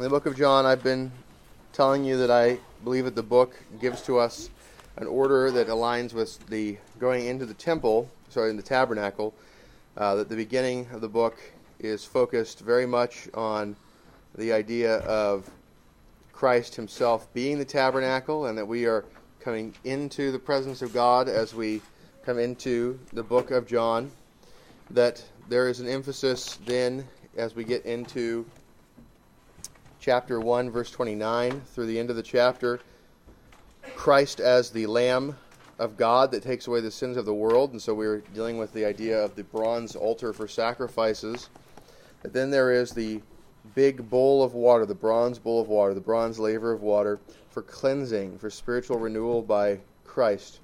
In the book of John, I've been telling you that I believe that the book gives to us an order that aligns with the going into the temple, sorry, in the tabernacle. Uh, that the beginning of the book is focused very much on the idea of Christ Himself being the tabernacle, and that we are coming into the presence of God as we come into the book of John. That there is an emphasis then as we get into chapter 1, verse 29 through the end of the chapter. Christ as the Lamb of God that takes away the sins of the world. And so we are dealing with the idea of the bronze altar for sacrifices. But then there is the big bowl of water, the bronze bowl of water, the bronze laver of water for cleansing, for spiritual renewal by Christ.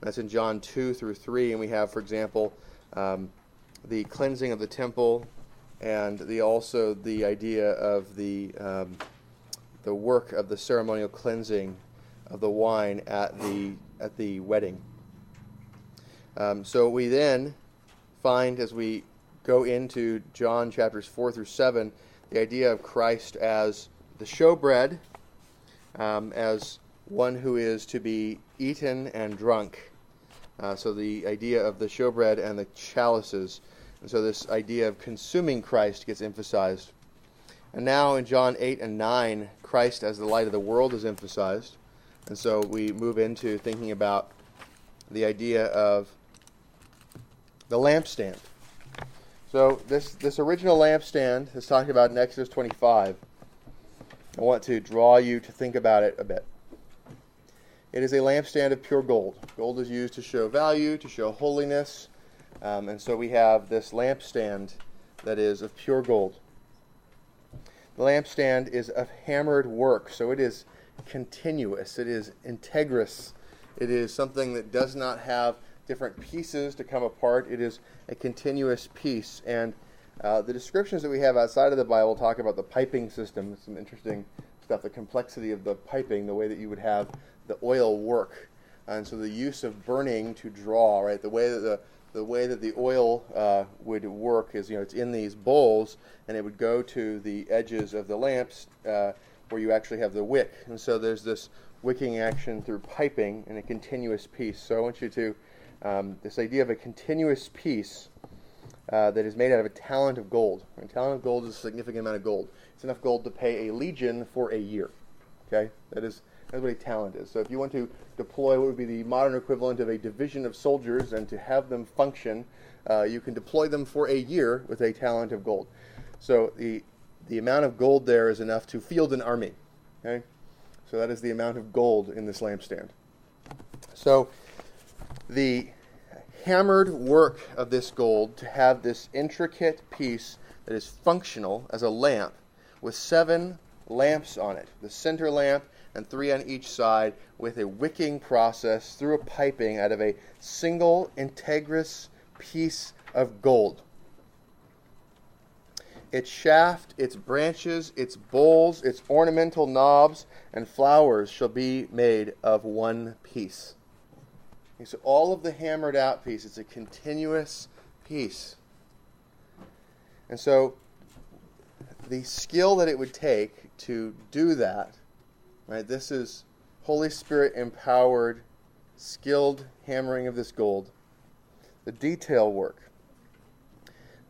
And that's in John 2 through 3. And we have, for example, um, the cleansing of the temple, and the also the idea of the um, the work of the ceremonial cleansing of the wine at the at the wedding. Um, so we then find as we go into John chapters four through seven the idea of Christ as the showbread, um, as one who is to be eaten and drunk. Uh, so the idea of the showbread and the chalices. And so this idea of consuming Christ gets emphasized. And now in John 8 and 9, Christ as the light of the world is emphasized. And so we move into thinking about the idea of the lampstand. So this, this original lampstand is talked about in Exodus 25. I want to draw you to think about it a bit. It is a lampstand of pure gold. Gold is used to show value, to show holiness, um, and so we have this lampstand that is of pure gold. The lampstand is of hammered work, so it is continuous, it is integrous, it is something that does not have different pieces to come apart, it is a continuous piece. And uh, the descriptions that we have outside of the Bible talk about the piping system, some interesting stuff, the complexity of the piping, the way that you would have the oil work. And so the use of burning to draw, right, the way that the the way that the oil uh, would work is, you know, it's in these bowls, and it would go to the edges of the lamps uh, where you actually have the wick. And so there's this wicking action through piping in a continuous piece. So I want you to, um, this idea of a continuous piece uh, that is made out of a talent of gold. A talent of gold is a significant amount of gold. It's enough gold to pay a legion for a year. Okay? That is that's what a talent is. So if you want to deploy what would be the modern equivalent of a division of soldiers and to have them function, uh, you can deploy them for a year with a talent of gold. So the the amount of gold there is enough to field an army. Okay, so that is the amount of gold in this lampstand. So the hammered work of this gold to have this intricate piece that is functional as a lamp with seven lamps on it. The center lamp and three on each side with a wicking process through a piping out of a single integrous piece of gold. Its shaft, its branches, its bowls, its ornamental knobs, and flowers shall be made of one piece. Okay, so all of the hammered out piece, it's a continuous piece. And so the skill that it would take to do that Right? This is Holy Spirit empowered, skilled hammering of this gold. The detail work.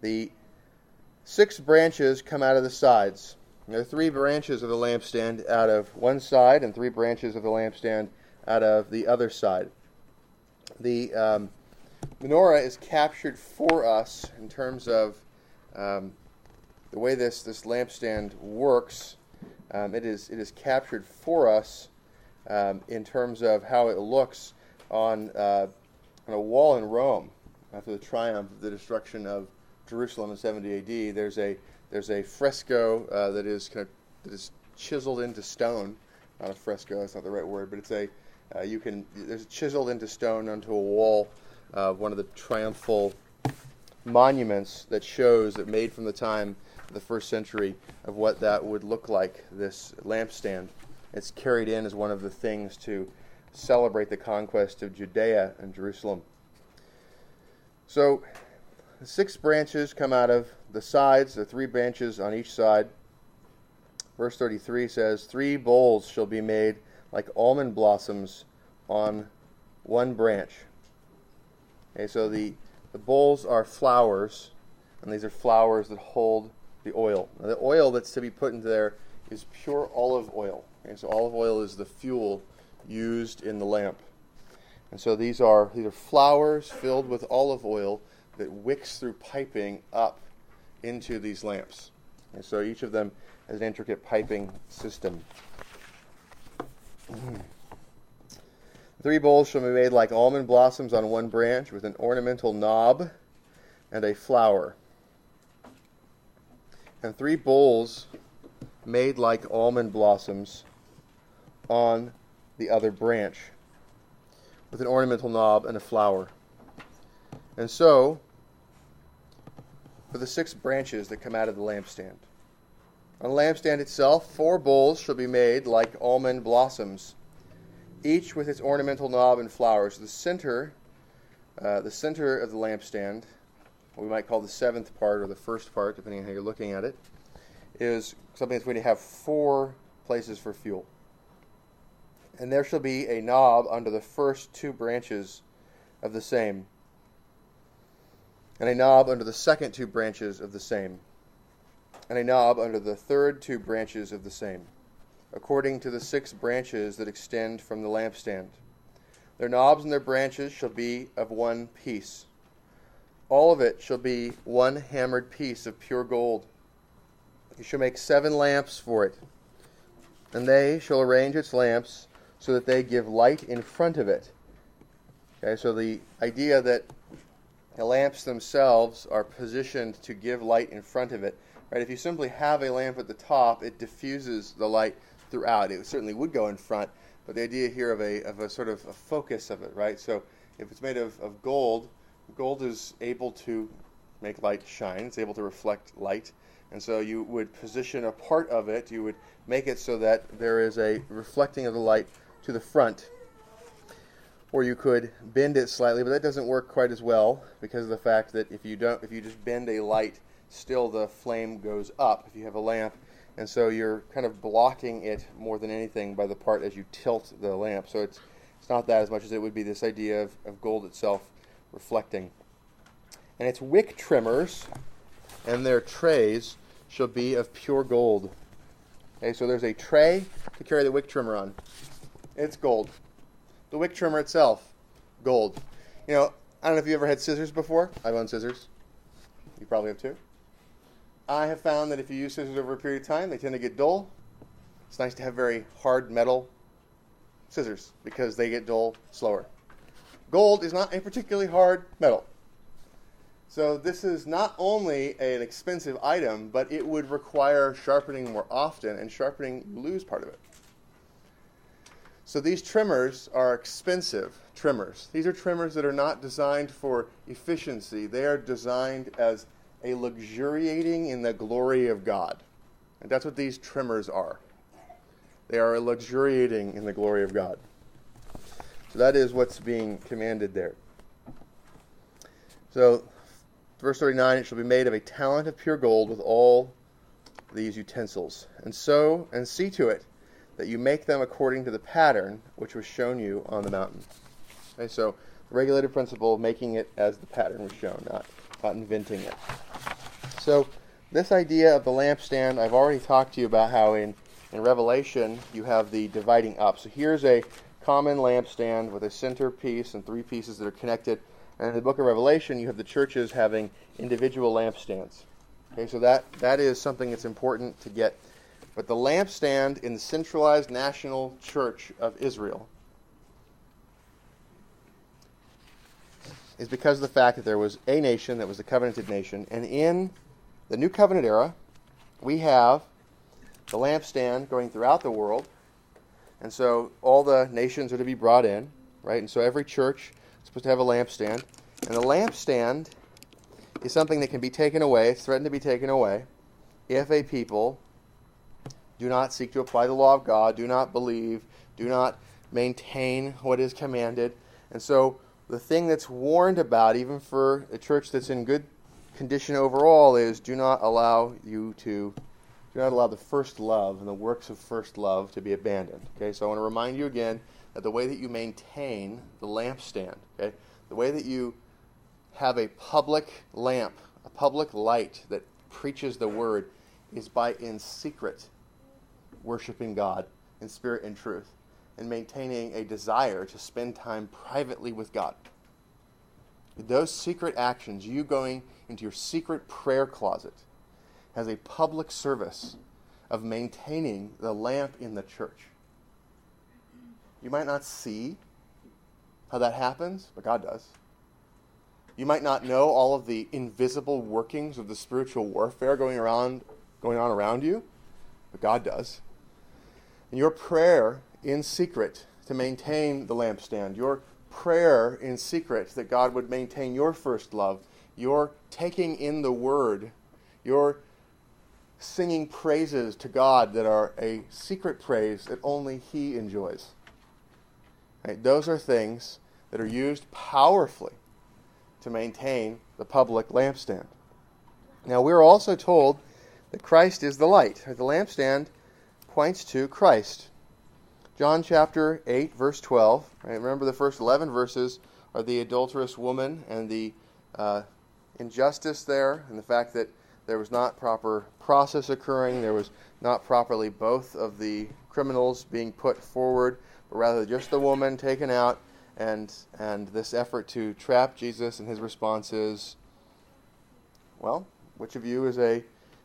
The six branches come out of the sides. There are three branches of the lampstand out of one side, and three branches of the lampstand out of the other side. The um, menorah is captured for us in terms of um, the way this, this lampstand works um, it is it is captured for us um, in terms of how it looks on uh, on a wall in Rome after the triumph, of the destruction of Jerusalem in 70 A.D. There's a there's a fresco uh, that is kind of that is chiseled into stone. Not a fresco, that's not the right word, but it's a uh, you can there's chiseled into stone onto a wall one of the triumphal monuments that shows that made from the time the first century of what that would look like, this lampstand. It's carried in as one of the things to celebrate the conquest of Judea and Jerusalem. So, the six branches come out of the sides, the three branches on each side. verse 33 says, Three bowls shall be made like almond blossoms on one branch. Okay, so the, the bowls are flowers, and these are flowers that hold the oil. Now, the oil that's to be put into there is pure olive oil. Okay, so olive oil is the fuel used in the lamp. And so these are these are flowers filled with olive oil that wicks through piping up into these lamps. And so each of them has an intricate piping system. Three bowls shall be made like almond blossoms on one branch with an ornamental knob and a flower. And three bowls made like almond blossoms on the other branch with an ornamental knob and a flower. And so, for the six branches that come out of the lampstand. On the lampstand itself, four bowls shall be made like almond blossoms, each with its ornamental knob and flowers. The center, uh, the center of the lampstand, we might call the seventh part or the first part, depending on how you're looking at it, is something that's going to have four places for fuel. And there shall be a knob under the first two branches of the same, and a knob under the second two branches of the same, and a knob under the third two branches of the same, according to the six branches that extend from the lampstand. Their knobs and their branches shall be of one piece. All of it shall be one hammered piece of pure gold. You shall make seven lamps for it, and they shall arrange its lamps so that they give light in front of it. Okay, so the idea that the lamps themselves are positioned to give light in front of it. Right? If you simply have a lamp at the top, it diffuses the light throughout. It certainly would go in front, but the idea here of a of a sort of a focus of it, right? So if it's made of, of gold, gold is able to make light shine. It's able to reflect light. And so you would position a part of it, you would make it so that there is a reflecting of the light to the front or you could bend it slightly, but that doesn't work quite as well because of the fact that if you don't, if you just bend a light, still the flame goes up. If you have a lamp, and so you're kind of blocking it more than anything by the part as you tilt the lamp. So it's it's not that as much as it would be this idea of, of gold itself reflecting. And its wick trimmers and their trays shall be of pure gold. Okay, so there's a tray to carry the wick trimmer on. It's gold. The wick trimmer itself, gold. You know, I don't know if you ever had scissors before. I've owned scissors. You probably have too. I have found that if you use scissors over a period of time, they tend to get dull. It's nice to have very hard metal scissors because they get dull slower. Gold is not a particularly hard metal. So this is not only an expensive item, but it would require sharpening more often, and sharpening you lose part of it. So these trimmers are expensive trimmers. These are trimmers that are not designed for efficiency. They are designed as a luxuriating in the glory of God. And that's what these trimmers are. They are luxuriating in the glory of God. So that is what's being commanded there. So, verse 39 it shall be made of a talent of pure gold with all these utensils. And so, and see to it that you make them according to the pattern which was shown you on the mountain. Okay, so the regulated principle of making it as the pattern was shown, not, not inventing it. So this idea of the lampstand, I've already talked to you about how in, in Revelation you have the dividing up. So here's a common lampstand with a center piece and three pieces that are connected. And in the book of Revelation, you have the churches having individual lampstands. Okay, so that, that is something that's important to get but the lampstand in the centralized national church of Israel is because of the fact that there was a nation that was the covenanted nation. And in the new covenant era, we have the lampstand going throughout the world. And so all the nations are to be brought in, right? And so every church is supposed to have a lampstand. And the lampstand is something that can be taken away, it's threatened to be taken away, if a people do not seek to apply the law of God, do not believe, do not maintain what is commanded. And so the thing that's warned about, even for a church that's in good condition overall, is do not allow you to do not allow the first love and the works of first love to be abandoned. Okay, so I want to remind you again that the way that you maintain the lampstand, okay, the way that you have a public lamp, a public light that preaches the word, is by in secret worshiping God in spirit and truth and maintaining a desire to spend time privately with God. Those secret actions, you going into your secret prayer closet, has a public service of maintaining the lamp in the church. You might not see how that happens, but God does. You might not know all of the invisible workings of the spiritual warfare going around going on around you, but God does. And your prayer in secret to maintain the lampstand, your prayer in secret that God would maintain your first love, your taking in the word, your singing praises to God that are a secret praise that only He enjoys. Right? Those are things that are used powerfully to maintain the public lampstand. Now, we're also told that Christ is the light. The lampstand points to Christ. John chapter 8, verse 12. Right? Remember, the first 11 verses are the adulterous woman and the uh, injustice there, and the fact that there was not proper process occurring, there was not properly both of the criminals being put forward, but rather just the woman taken out, and and this effort to trap Jesus and his response is, well, which of you is a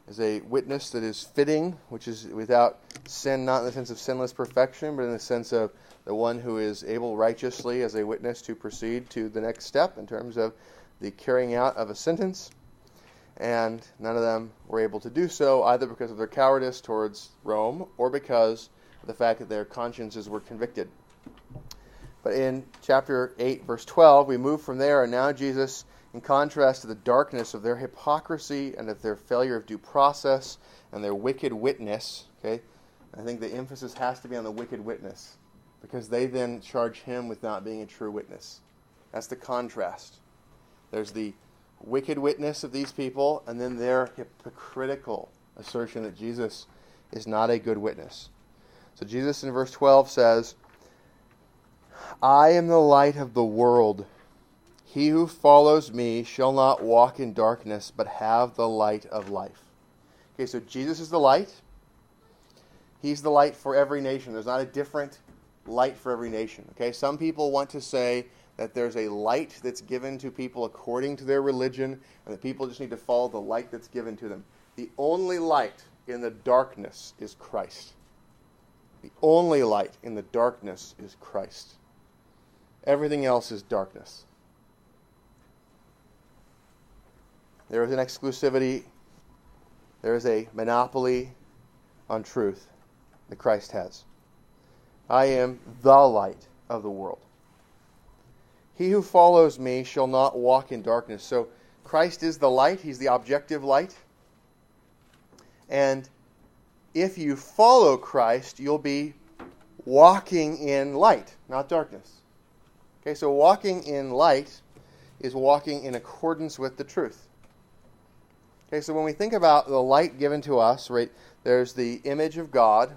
is a witness that is fitting, which is without sin, not in the sense of sinless perfection, but in the sense of the one who is able righteously as a witness to proceed to the next step in terms of the carrying out of a sentence and none of them were able to do so either because of their cowardice towards Rome or because of the fact that their consciences were convicted. But in chapter 8, verse 12, we move from there, and now Jesus, in contrast to the darkness of their hypocrisy and of their failure of due process and their wicked witness, okay, I think the emphasis has to be on the wicked witness because they then charge him with not being a true witness. That's the contrast. There's the wicked witness of these people and then their hypocritical assertion that Jesus is not a good witness. So Jesus in verse 12 says, I am the light of the world. He who follows me shall not walk in darkness, but have the light of life. Okay, so Jesus is the light. He's the light for every nation. There's not a different light for every nation. Okay, some people want to say that there's a light that's given to people according to their religion, and that people just need to follow the light that's given to them. The only light in the darkness is Christ. The only light in the darkness is Christ. Everything else is darkness. There is an exclusivity, there is a monopoly on truth that Christ has. I am the light of the world. He who follows me shall not walk in darkness. So Christ is the light, He's the objective light. And if you follow Christ, you'll be walking in light, not darkness. Okay, so walking in light is walking in accordance with the truth. Okay, so when we think about the light given to us, right, there's the image of God,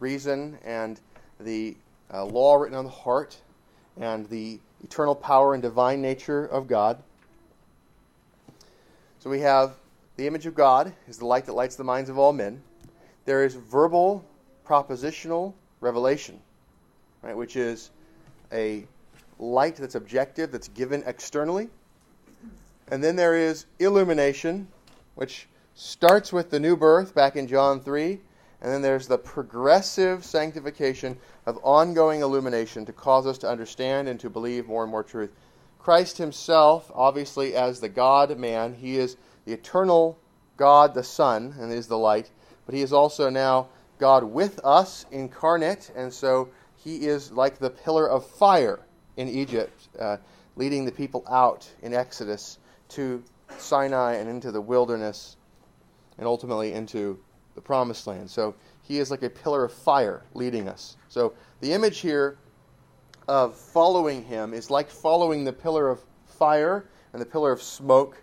reason, and the uh, law written on the heart, and the eternal power and divine nature of God. So we have the image of God is the light that lights the minds of all men. There is verbal propositional revelation, right, which is a light that's objective, that's given externally. And then there is illumination, which starts with the new birth back in John 3 and then there's the progressive sanctification of ongoing illumination to cause us to understand and to believe more and more truth. Christ himself, obviously, as the God man, he is the eternal God, the Son, and is the light, but he is also now God with us, incarnate, and so he is like the pillar of fire in Egypt, uh, leading the people out in Exodus to Sinai and into the wilderness, and ultimately into the promised land. So he is like a pillar of fire leading us. So the image here of following him is like following the pillar of fire and the pillar of smoke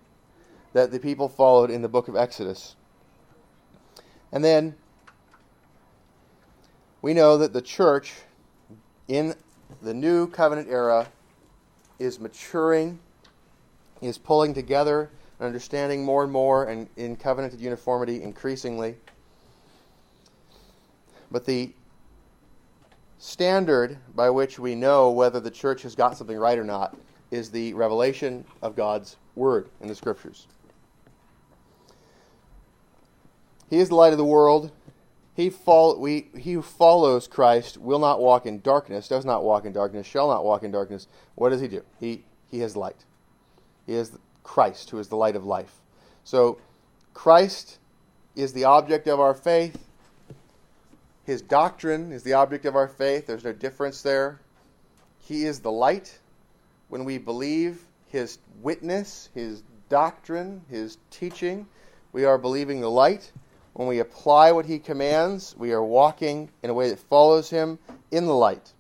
that the people followed in the book of Exodus. And then we know that the church in the new covenant era is maturing, is pulling together and understanding more and more, and in covenanted uniformity increasingly. But the standard by which we know whether the church has got something right or not is the revelation of God's word in the scriptures. He is the light of the world. He, we, he who follows Christ will not walk in darkness, does not walk in darkness, shall not walk in darkness. What does he do? He, he has light. He is Christ, who is the light of life. So, Christ is the object of our faith. His doctrine is the object of our faith. There's no difference there. He is the light. When we believe his witness, his doctrine, his teaching, we are believing the light. When we apply what he commands, we are walking in a way that follows him in the light.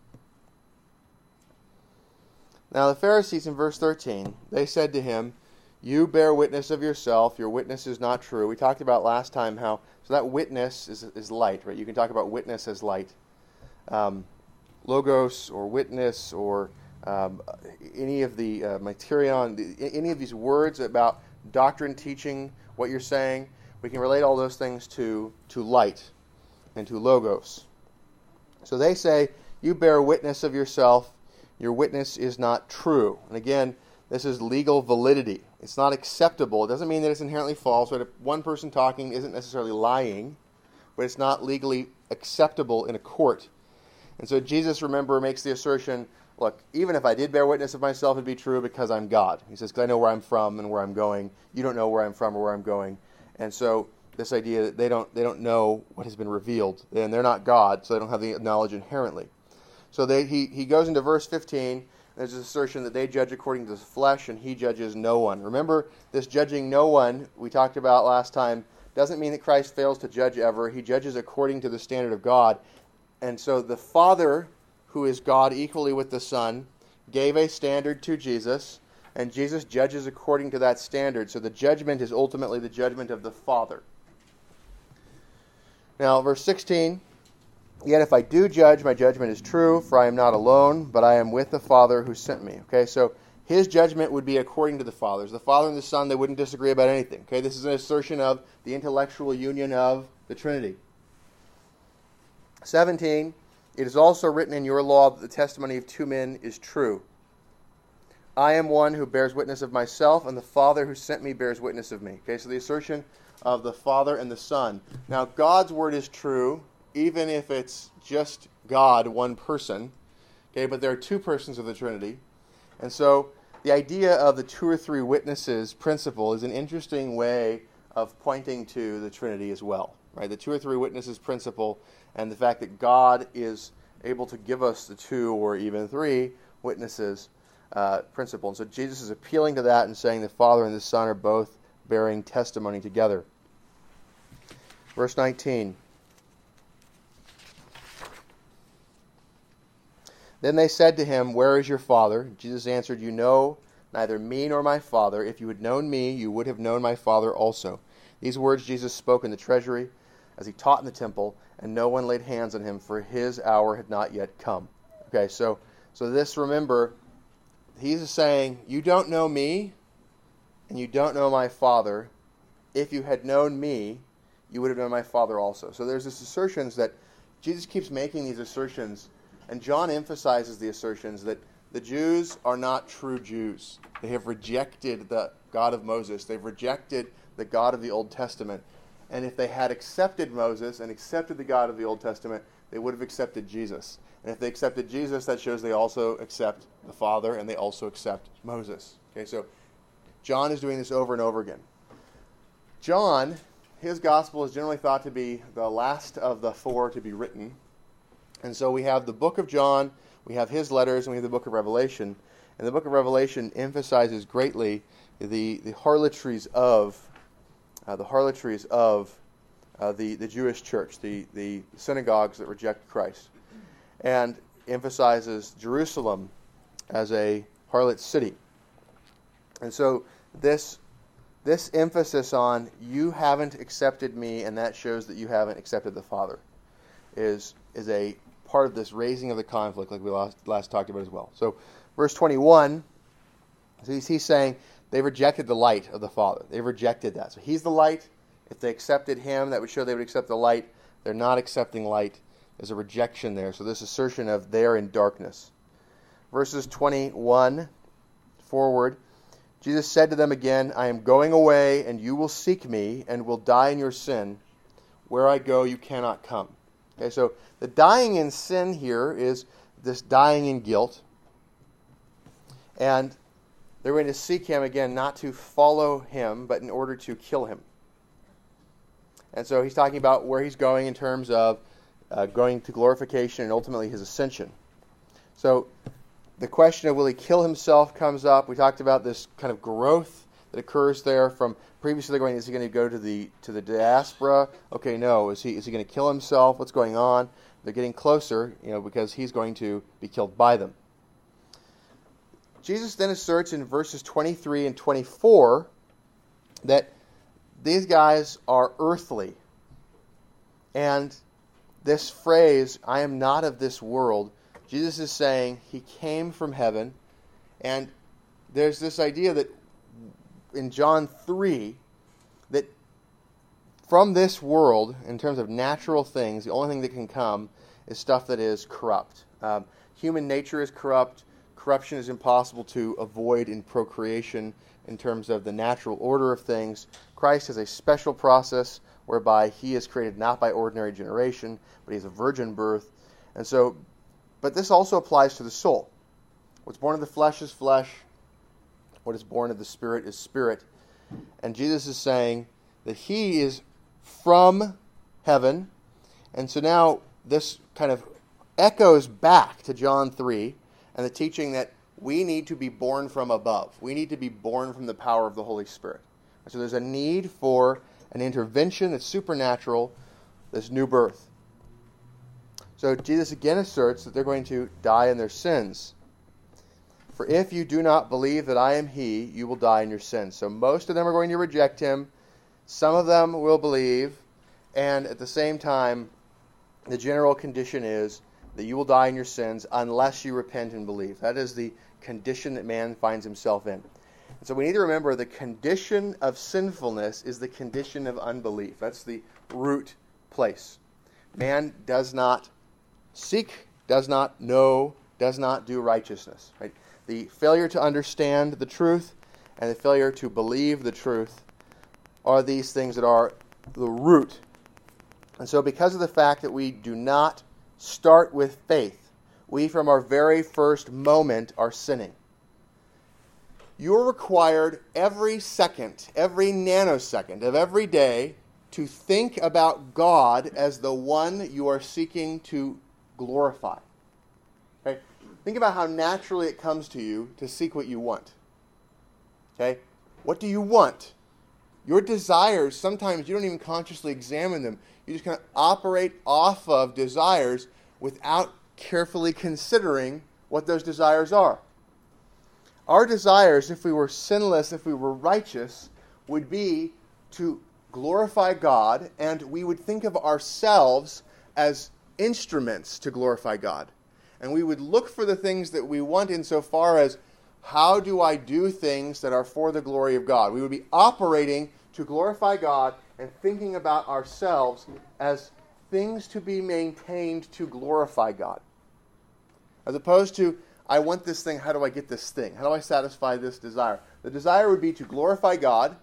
Now the Pharisees in verse 13, they said to him, You bear witness of yourself, your witness is not true. We talked about last time how, so that witness is, is light, right? You can talk about witness as light. Um, logos or witness or um, any of the uh, marturion, any of these words about doctrine, teaching, what you're saying, we can relate all those things to, to light and to logos. So they say, You bear witness of yourself, your witness is not true. And again, this is legal validity. It's not acceptable. It doesn't mean that it's inherently false. But one person talking isn't necessarily lying, but it's not legally acceptable in a court. And so Jesus, remember, makes the assertion look, even if I did bear witness of myself, it'd be true because I'm God. He says, because I know where I'm from and where I'm going. You don't know where I'm from or where I'm going. And so this idea that they don't they don't know what has been revealed, and they're not God, so they don't have the knowledge inherently. So they, he he goes into verse 15. There's an assertion that they judge according to the flesh, and he judges no one. Remember, this judging no one we talked about last time doesn't mean that Christ fails to judge ever. He judges according to the standard of God. And so the Father, who is God equally with the Son, gave a standard to Jesus and Jesus judges according to that standard. So the judgment is ultimately the judgment of the Father. Now, verse 16 Yet if I do judge, my judgment is true, for I am not alone, but I am with the Father who sent me. Okay, so his judgment would be according to the Father's. The Father and the Son, they wouldn't disagree about anything. Okay, this is an assertion of the intellectual union of the Trinity. 17 It is also written in your law that the testimony of two men is true. I am one who bears witness of myself, and the Father who sent me bears witness of me. Okay, so the assertion of the Father and the Son. Now, God's word is true, even if it's just God, one person. Okay, but there are two persons of the Trinity. And so the idea of the two or three witnesses principle is an interesting way of pointing to the Trinity as well. Right? The two or three witnesses principle and the fact that God is able to give us the two or even three witnesses uh, principle. And so Jesus is appealing to that and saying the Father and the Son are both bearing testimony together. Verse 19. Then they said to him, Where is your Father? Jesus answered, You know neither me nor my Father. If you had known me, you would have known my Father also. These words Jesus spoke in the treasury as he taught in the temple, and no one laid hands on him, for his hour had not yet come. Okay, so so this remember he's saying, You don't know me, and you don't know my Father. If you had known me, you would have known my Father also. So there's this assertions that Jesus keeps making these assertions, and John emphasizes the assertions that the Jews are not true Jews. They have rejected the God of Moses, they've rejected the God of the Old Testament. And if they had accepted Moses and accepted the God of the Old Testament, they would have accepted Jesus. And if they accepted Jesus, that shows they also accept the Father and they also accept Moses. Okay, so John is doing this over and over again. John, his gospel is generally thought to be the last of the four to be written. And so we have the book of John, we have his letters, and we have the book of Revelation. And the book of Revelation emphasizes greatly the, the harlotries of uh, the harlotries of uh, the, the Jewish church, the, the synagogues that reject Christ and emphasizes Jerusalem as a harlot city. And so this this emphasis on you haven't accepted me and that shows that you haven't accepted the Father is is a part of this raising of the conflict like we last, last talked about as well. So verse 21 he's, he's saying they rejected the light of the Father. They rejected that. So he's the light. If they accepted him, that would show they would accept the light. They're not accepting light. There's a rejection there. So this assertion of they're in darkness. Verses 21 forward Jesus said to them again, I am going away, and you will seek me, and will die in your sin. Where I go, you cannot come. Okay, so the dying in sin here is this dying in guilt. And they're going to seek him again, not to follow him, but in order to kill him. And so he's talking about where he's going in terms of uh, going to glorification and ultimately his ascension. So the question of will he kill himself comes up. We talked about this kind of growth that occurs there from previously going is he going to go to the to the diaspora? Okay, no. Is he is he going to kill himself? What's going on? They're getting closer, you know, because he's going to be killed by them. Jesus then asserts in verses 23 and 24 that these guys are earthly. And this phrase, I am not of this world, Jesus is saying he came from heaven, and there's this idea that in John 3 that from this world, in terms of natural things, the only thing that can come is stuff that is corrupt. Um, human nature is corrupt. Corruption is impossible to avoid in procreation in terms of the natural order of things. Christ has a special process whereby he is created not by ordinary generation, but he has a virgin birth. And so but this also applies to the soul. What's born of the flesh is flesh. What is born of the spirit is spirit. And Jesus is saying that he is from heaven. And so now this kind of echoes back to John 3 and the teaching that we need to be born from above. We need to be born from the power of the Holy Spirit. And so there's a need for an intervention that's supernatural, this new birth. So Jesus again asserts that they're going to die in their sins. For if you do not believe that I am He, you will die in your sins. So most of them are going to reject Him. Some of them will believe. And at the same time, the general condition is that you will die in your sins unless you repent and believe. That is the condition that man finds himself in. And so we need to remember the condition of sinfulness is the condition of unbelief. That's the root place. Man does not Seek does not know, does not do righteousness. Right? The failure to understand the truth and the failure to believe the truth are these things that are the root. And so, because of the fact that we do not start with faith, we from our very first moment are sinning. You're required every second, every nanosecond of every day to think about God as the one you are seeking to glorify. Think about how naturally it comes to you to seek what you want. Okay? What do you want? Your desires, sometimes you don't even consciously examine them. You just kind of operate off of desires without carefully considering what those desires are. Our desires, if we were sinless, if we were righteous, would be to glorify God, and we would think of ourselves as instruments to glorify God. And we would look for the things that we want insofar as how do I do things that are for the glory of God? We would be operating to glorify God and thinking about ourselves as things to be maintained to glorify God. As opposed to, I want this thing, how do I get this thing? How do I satisfy this desire? The desire would be to glorify God,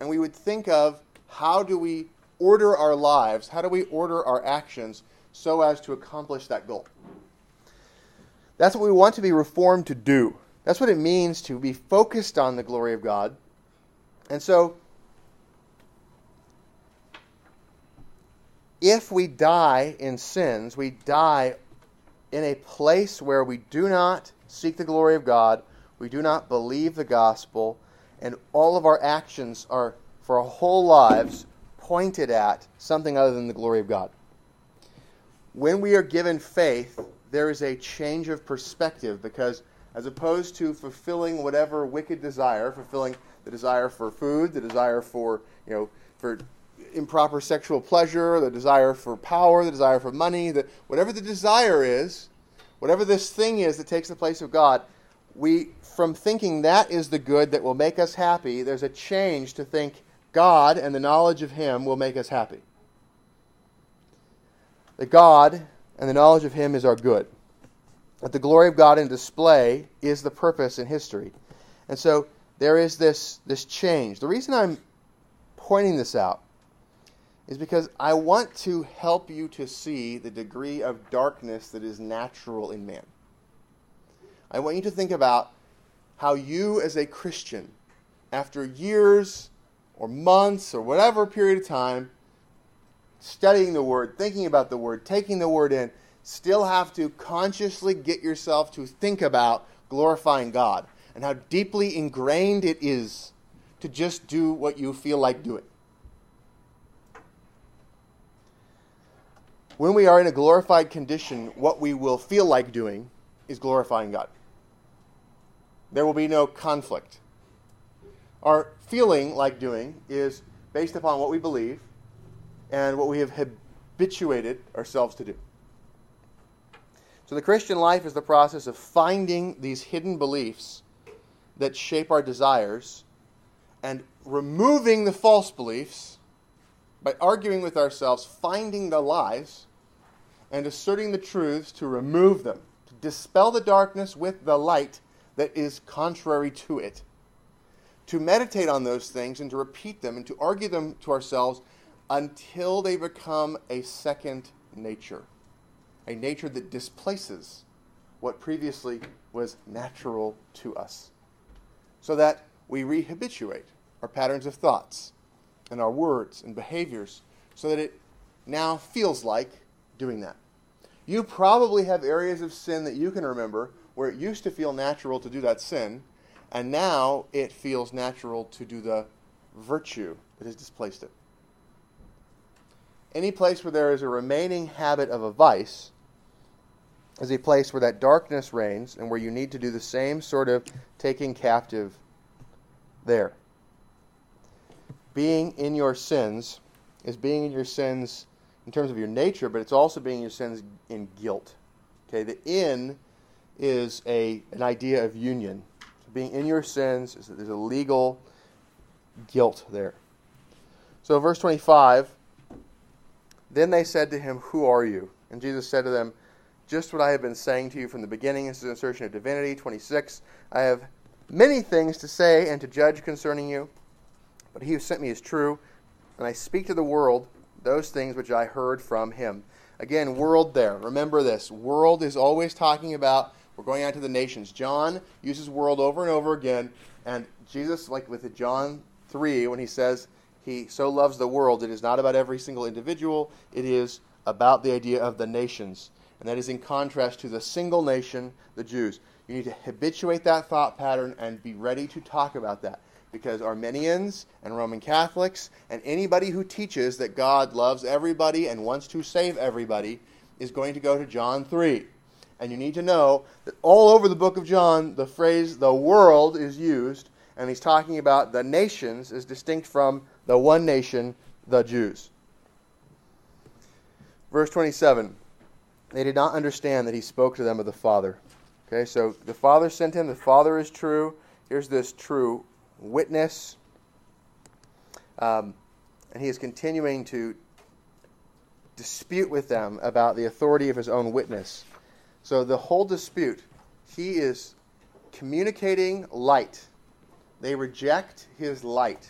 and we would think of how do we order our lives, how do we order our actions so as to accomplish that goal. That's what we want to be reformed to do. That's what it means to be focused on the glory of God. And so, if we die in sins, we die in a place where we do not seek the glory of God, we do not believe the gospel, and all of our actions are, for our whole lives, pointed at something other than the glory of God when we are given faith, there is a change of perspective because as opposed to fulfilling whatever wicked desire, fulfilling the desire for food, the desire for, you know, for improper sexual pleasure, the desire for power, the desire for money, the, whatever the desire is, whatever this thing is that takes the place of God, we, from thinking that is the good that will make us happy, there's a change to think God and the knowledge of Him will make us happy. That God and the knowledge of Him is our good. That the glory of God in display is the purpose in history. And so there is this, this change. The reason I'm pointing this out is because I want to help you to see the degree of darkness that is natural in man. I want you to think about how you, as a Christian, after years or months or whatever period of time, studying the Word, thinking about the Word, taking the Word in, still have to consciously get yourself to think about glorifying God and how deeply ingrained it is to just do what you feel like doing. When we are in a glorified condition, what we will feel like doing is glorifying God. There will be no conflict. Our feeling like doing is based upon what we believe and what we have habituated ourselves to do. So the Christian life is the process of finding these hidden beliefs that shape our desires and removing the false beliefs by arguing with ourselves, finding the lies, and asserting the truths to remove them, to dispel the darkness with the light that is contrary to it. To meditate on those things and to repeat them and to argue them to ourselves until they become a second nature, a nature that displaces what previously was natural to us, so that we rehabituate our patterns of thoughts and our words and behaviors so that it now feels like doing that. You probably have areas of sin that you can remember where it used to feel natural to do that sin, and now it feels natural to do the virtue that has displaced it. Any place where there is a remaining habit of a vice is a place where that darkness reigns and where you need to do the same sort of taking captive there. Being in your sins is being in your sins in terms of your nature, but it's also being in your sins in guilt. Okay, the in is a, an idea of union. So being in your sins is that there's a legal guilt there. So, verse 25 Then they said to him, Who are you? And Jesus said to them, Just what I have been saying to you from the beginning. This is an assertion of divinity. 26 I have many things to say and to judge concerning you, but he who sent me is true, and I speak to the world those things which I heard from him. Again, world there. Remember this. World is always talking about we're going out to the nations. John uses world over and over again, and Jesus, like with John 3, when he says he so loves the world, it is not about every single individual, it is about the idea of the nations. And that is in contrast to the single nation, the Jews. You need to habituate that thought pattern and be ready to talk about that. Because Arminians and Roman Catholics and anybody who teaches that God loves everybody and wants to save everybody is going to go to John 3. And you need to know that all over the book of John, the phrase the world is used, and he's talking about the nations as distinct from the one nation, the Jews. Verse 27 They did not understand that he spoke to them of the Father. Okay, so the Father sent him, the Father is true. Here's this true witness. Um, and he is continuing to dispute with them about the authority of his own witness. So the whole dispute, he is communicating light. They reject his light.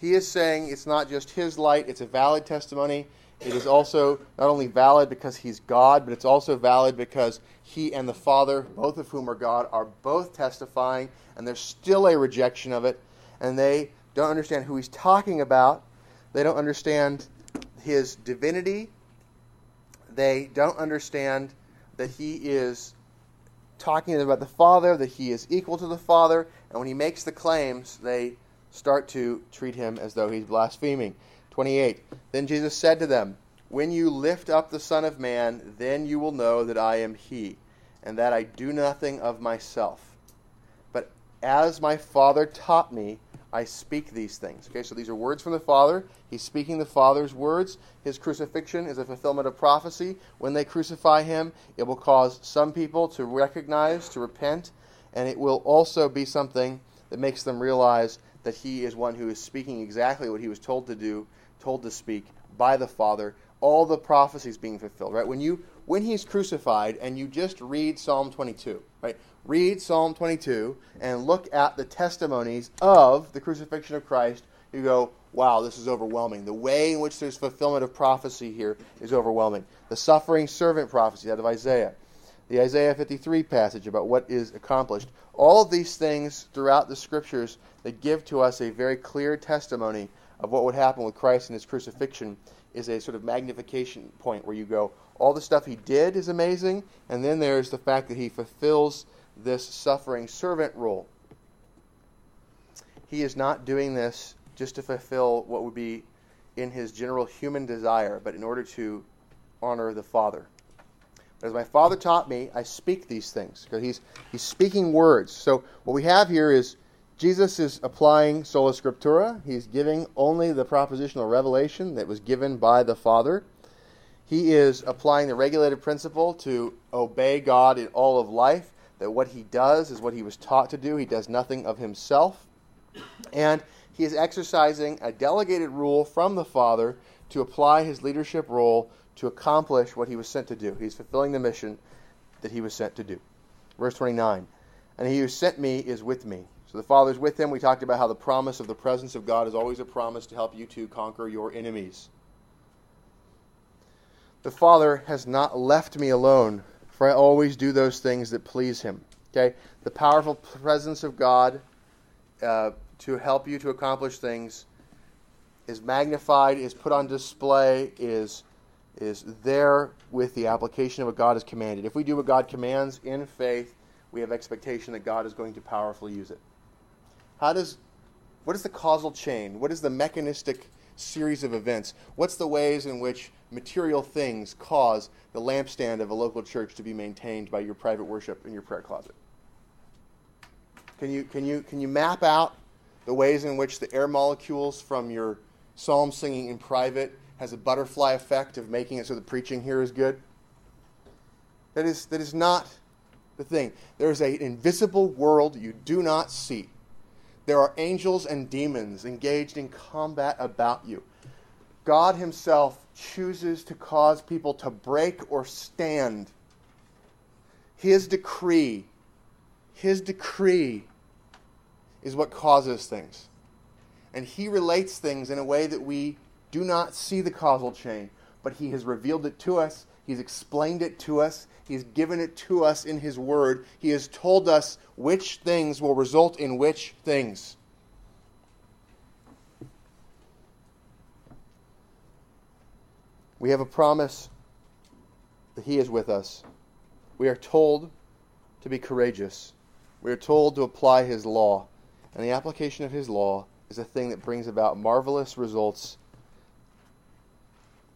He is saying it's not just his light, it's a valid testimony. It is also not only valid because he's God, but it's also valid because he and the Father, both of whom are God, are both testifying, and there's still a rejection of it. And they don't understand who he's talking about. They don't understand his divinity. They don't understand that he is talking about the Father, that he is equal to the Father, and when he makes the claims, they start to treat him as though he's blaspheming. 28. Then Jesus said to them, When you lift up the Son of Man, then you will know that I am he, and that I do nothing of myself. But as my Father taught me, I speak these things. Okay, so these are words from the Father. He's speaking the Father's words. His crucifixion is a fulfillment of prophecy. When they crucify him, it will cause some people to recognize, to repent, and it will also be something that makes them realize that he is one who is speaking exactly what he was told to do, told to speak by the Father. All the prophecies being fulfilled, right? When you when he's crucified and you just read Psalm 22, right? read Psalm 22 and look at the testimonies of the crucifixion of Christ, you go, wow, this is overwhelming. The way in which there's fulfillment of prophecy here is overwhelming. The suffering servant prophecy out of Isaiah, the Isaiah 53 passage about what is accomplished. All of these things throughout the scriptures that give to us a very clear testimony of what would happen with Christ and his crucifixion is a sort of magnification point where you go, all the stuff he did is amazing, and then there's the fact that he fulfills this suffering servant role. He is not doing this just to fulfill what would be in his general human desire, but in order to honor the Father. As my Father taught me, I speak these things. Because he's, he's speaking words. So what we have here is Jesus is applying sola scriptura. He's giving only the propositional revelation that was given by the Father. He is applying the regulative principle to obey God in all of life that what he does is what he was taught to do. He does nothing of himself. And he is exercising a delegated rule from the Father to apply his leadership role to accomplish what he was sent to do. He's fulfilling the mission that he was sent to do. Verse 29 And he who sent me is with me. So the Father is with him. We talked about how the promise of the presence of God is always a promise to help you to conquer your enemies. The Father has not left me alone for I always do those things that please him. Okay? The powerful presence of God uh, to help you to accomplish things is magnified, is put on display, is is there with the application of what God has commanded. If we do what God commands in faith, we have expectation that God is going to powerfully use it. How does what is the causal chain? What is the mechanistic series of events? What's the ways in which material things cause the lampstand of a local church to be maintained by your private worship in your prayer closet? Can you, can you, can you map out the ways in which the air molecules from your psalm singing in private has a butterfly effect of making it so the preaching here is good? That is, that is not the thing. There is an invisible world you do not see. There are angels and demons engaged in combat about you. God Himself chooses to cause people to break or stand. His decree, His decree is what causes things. And He relates things in a way that we do not see the causal chain, but He has revealed it to us. He's explained it to us. He's given it to us in His Word. He has told us which things will result in which things. We have a promise that He is with us. We are told to be courageous. We are told to apply His law. And the application of His law is a thing that brings about marvelous results.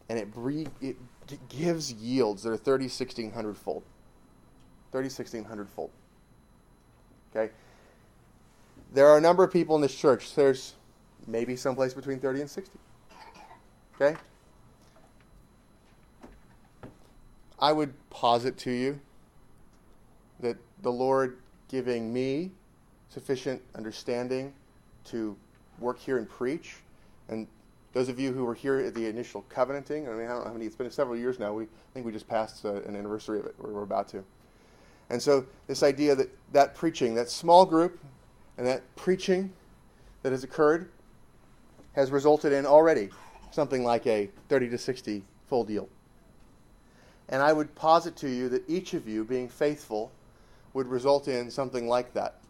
And it, bre- it gives yields that are 30, 60, 100 fold. 30, 60, 100 fold. Okay? There are a number of people in this church. There's maybe someplace between 30 and 60. Okay? I would posit to you that the Lord giving me sufficient understanding to work here and preach, and those of you who were here at the initial covenanting, I mean, I don't know how many, it's been several years now. We I think we just passed uh, an anniversary of it, or we're about to. And so, this idea that that preaching, that small group, and that preaching that has occurred has resulted in already something like a 30 to 60 full deal. And I would posit to you that each of you, being faithful, would result in something like that.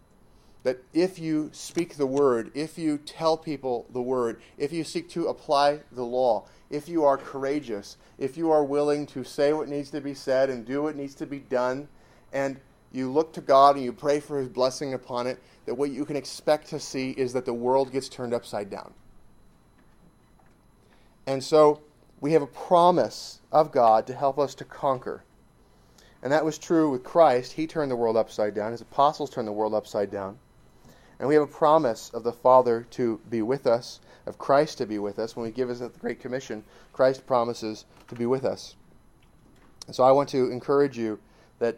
That if you speak the word, if you tell people the word, if you seek to apply the law, if you are courageous, if you are willing to say what needs to be said and do what needs to be done, and you look to God and you pray for His blessing upon it, that what you can expect to see is that the world gets turned upside down. And so, we have a promise of God to help us to conquer. And that was true with Christ. He turned the world upside down. His apostles turned the world upside down. And we have a promise of the Father to be with us, of Christ to be with us. When we give us the Great Commission, Christ promises to be with us. And so I want to encourage you that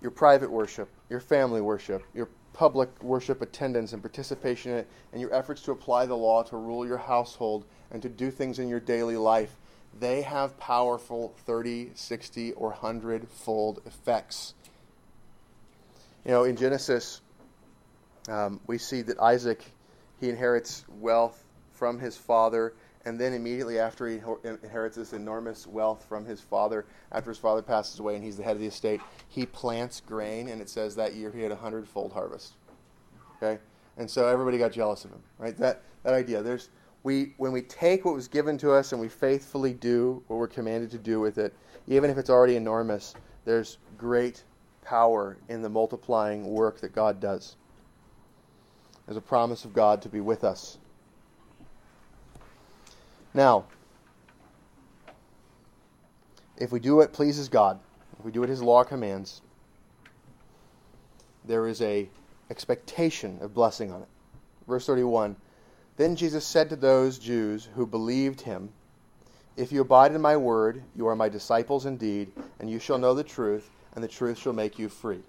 your private worship, your family worship, your public worship attendance and participation in it, and your efforts to apply the law to rule your household and to do things in your daily life, they have powerful 30, 60, or 100 fold effects. You know, in Genesis, um, we see that Isaac, he inherits wealth from his father, and then immediately after he inherits this enormous wealth from his father, after his father passes away and he's the head of the estate, he plants grain, and it says that year he had a hundredfold harvest. Okay, and so everybody got jealous of him, right? That that idea. There's we when we take what was given to us and we faithfully do what we're commanded to do with it, even if it's already enormous, there's great power in the multiplying work that God does. There's a promise of God to be with us. Now, if we do what pleases God, if we do what His law commands, there is a expectation of blessing on it. Verse 31 Then Jesus said to those Jews who believed him, If you abide in my word, you are my disciples indeed, and you shall know the truth, and the truth shall make you free.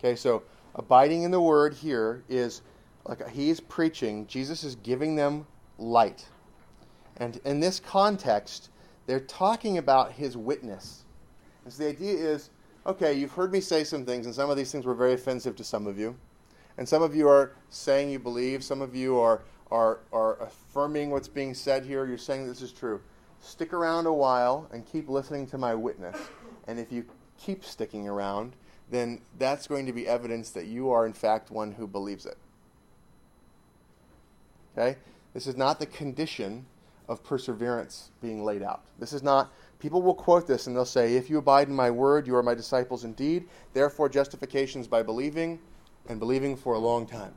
Okay, so abiding in the word here is like he's preaching, Jesus is giving them light. And in this context, they're talking about his witness. And so the idea is okay, you've heard me say some things, and some of these things were very offensive to some of you. And some of you are saying you believe, some of you are, are, are affirming what's being said here. You're saying this is true. Stick around a while and keep listening to my witness. And if you keep sticking around, then that's going to be evidence that you are, in fact, one who believes it. Okay? This is not the condition of perseverance being laid out. This is not, people will quote this and they'll say, If you abide in my word, you are my disciples indeed. Therefore, justification is by believing, and believing for a long time.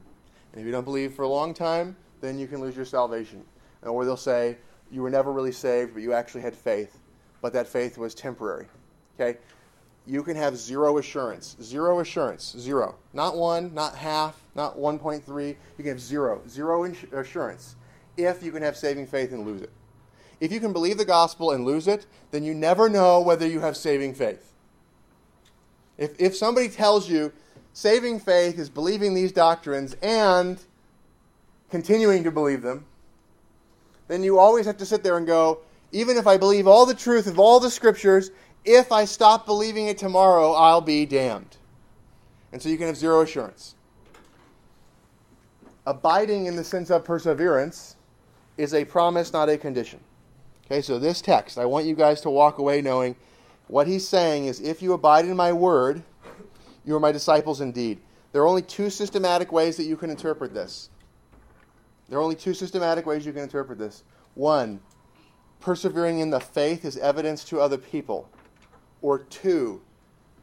And if you don't believe for a long time, then you can lose your salvation. Or they'll say, You were never really saved, but you actually had faith, but that faith was temporary. Okay? You can have zero assurance. Zero assurance. Zero. Not one, not half, not 1.3. You can have zero. Zero assurance if you can have saving faith and lose it. If you can believe the gospel and lose it, then you never know whether you have saving faith. If, if somebody tells you saving faith is believing these doctrines and continuing to believe them, then you always have to sit there and go, even if I believe all the truth of all the scriptures, if I stop believing it tomorrow, I'll be damned. And so you can have zero assurance. Abiding in the sense of perseverance is a promise, not a condition. Okay, so this text, I want you guys to walk away knowing what he's saying is if you abide in my word, you are my disciples indeed. There are only two systematic ways that you can interpret this. There are only two systematic ways you can interpret this. One, persevering in the faith is evidence to other people. Or two,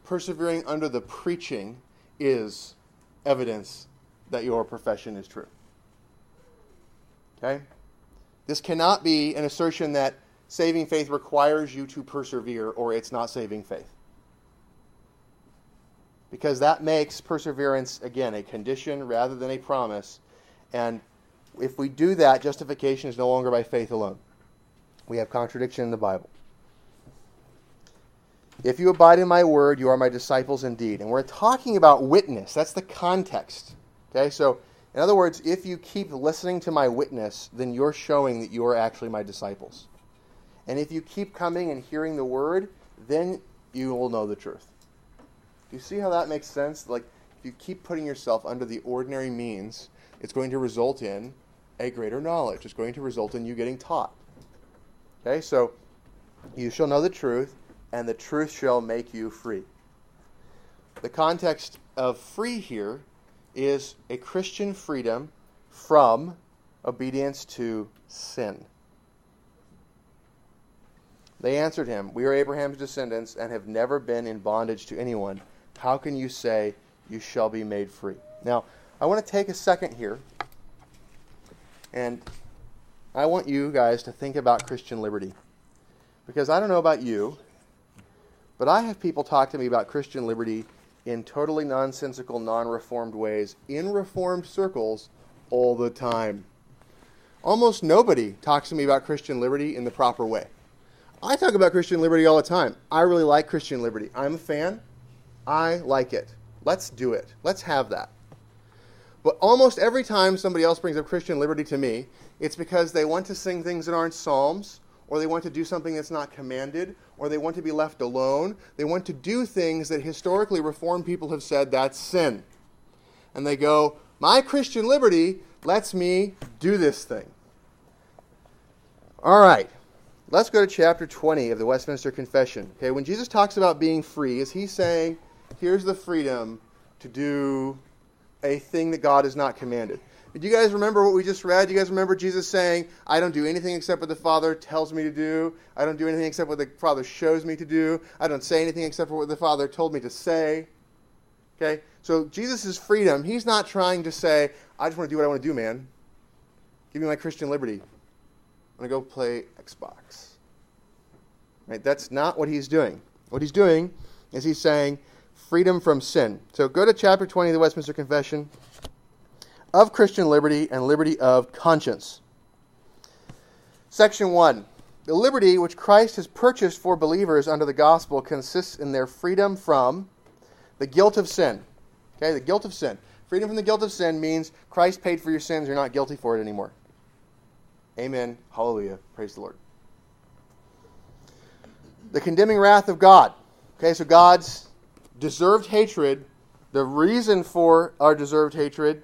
persevering under the preaching is evidence that your profession is true. Okay? This cannot be an assertion that saving faith requires you to persevere or it's not saving faith. Because that makes perseverance, again, a condition rather than a promise. And if we do that, justification is no longer by faith alone. We have contradiction in the Bible. If you abide in my word, you are my disciples indeed. And we're talking about witness. That's the context. Okay, so in other words, if you keep listening to my witness, then you're showing that you are actually my disciples. And if you keep coming and hearing the word, then you will know the truth. Do you see how that makes sense? Like, if you keep putting yourself under the ordinary means, it's going to result in a greater knowledge. It's going to result in you getting taught. Okay, so you shall know the truth, and the truth shall make you free. The context of free here is a Christian freedom from obedience to sin. They answered him, We are Abraham's descendants and have never been in bondage to anyone. How can you say you shall be made free? Now, I want to take a second here, and I want you guys to think about Christian liberty. Because I don't know about you, but I have people talk to me about Christian liberty in totally nonsensical, non reformed ways in reformed circles all the time. Almost nobody talks to me about Christian liberty in the proper way. I talk about Christian liberty all the time. I really like Christian liberty. I'm a fan. I like it. Let's do it. Let's have that. But almost every time somebody else brings up Christian liberty to me, it's because they want to sing things that aren't psalms, or they want to do something that's not commanded, or they want to be left alone. They want to do things that historically reformed people have said that's sin. And they go, My Christian liberty lets me do this thing. All right. Let's go to chapter 20 of the Westminster Confession. Okay, when Jesus talks about being free, is he saying, here's the freedom to do a thing that God has not commanded? Do you guys remember what we just read? Do you guys remember Jesus saying, I don't do anything except what the Father tells me to do? I don't do anything except what the Father shows me to do. I don't say anything except for what the Father told me to say. Okay? So Jesus' freedom, he's not trying to say, I just want to do what I want to do, man. Give me my Christian liberty. I'm going to go play Xbox. Right? That's not what he's doing. What he's doing is he's saying freedom from sin. So go to chapter 20 of the Westminster Confession of Christian liberty and liberty of conscience. Section 1. The liberty which Christ has purchased for believers under the gospel consists in their freedom from the guilt of sin. Okay, the guilt of sin. Freedom from the guilt of sin means Christ paid for your sins, you're not guilty for it anymore. Amen. Hallelujah. Praise the Lord. The condemning wrath of God. Okay, so God's deserved hatred, the reason for our deserved hatred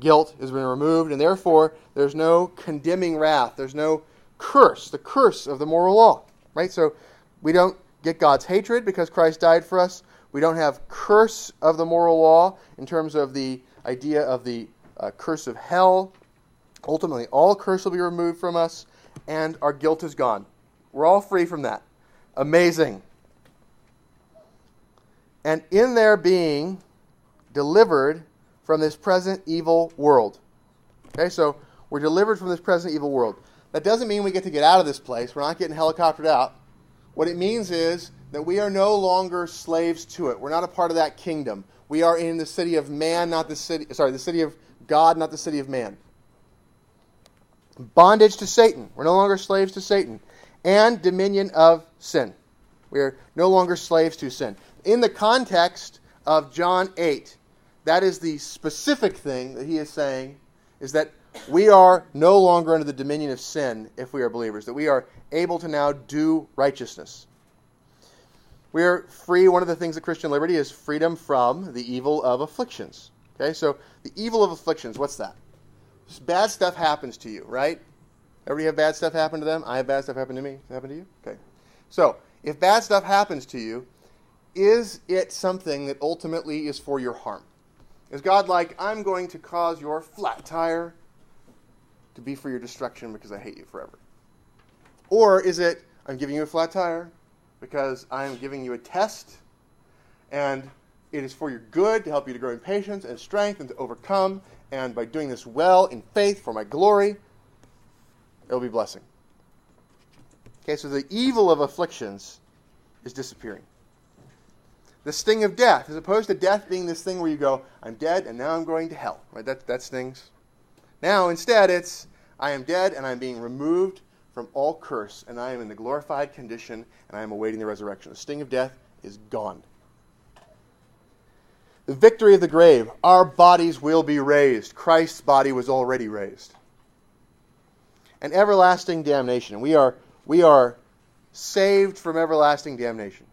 guilt has been removed, and therefore there's no condemning wrath. There's no curse, the curse of the moral law. Right? So we don't get God's hatred because Christ died for us. We don't have curse of the moral law in terms of the idea of the uh, curse of hell. Ultimately, all curse will be removed from us, and our guilt is gone. We're all free from that. Amazing. And in their being delivered from this present evil world. Okay, so we're delivered from this present evil world. That doesn't mean we get to get out of this place. We're not getting helicoptered out. What it means is that we are no longer slaves to it. We're not a part of that kingdom. We are in the city of man, not the city, sorry, the city of God, not the city of man. Bondage to Satan. We're no longer slaves to Satan. And dominion of sin. We are no longer slaves to sin. In the context of John 8, that is the specific thing that he is saying is that we are no longer under the dominion of sin if we are believers, that we are able to now do righteousness. We are free. One of the things of Christian liberty is freedom from the evil of afflictions. Okay, so the evil of afflictions, what's that? Bad stuff happens to you, right? Everybody have bad stuff happen to them? I have bad stuff happen to me. Happen to you? Okay. So, if bad stuff happens to you, is it something that ultimately is for your harm? Is God like, I'm going to cause your flat tire to be for your destruction because I hate you forever? Or is it, I'm giving you a flat tire because I'm giving you a test and it is for your good to help you to grow in patience and strength and to overcome. And by doing this well in faith for my glory, it will be blessing. Okay, so the evil of afflictions is disappearing the sting of death, as opposed to death being this thing where you go, I'm dead and now I'm going to hell. Right? That, that stings. Now, instead, it's, I am dead and I'm being removed from all curse, and I am in the glorified condition, and I am awaiting the resurrection. The sting of death is gone. The victory of the grave. Our bodies will be raised. Christ's body was already raised. And everlasting damnation. We are, we are saved from everlasting damnation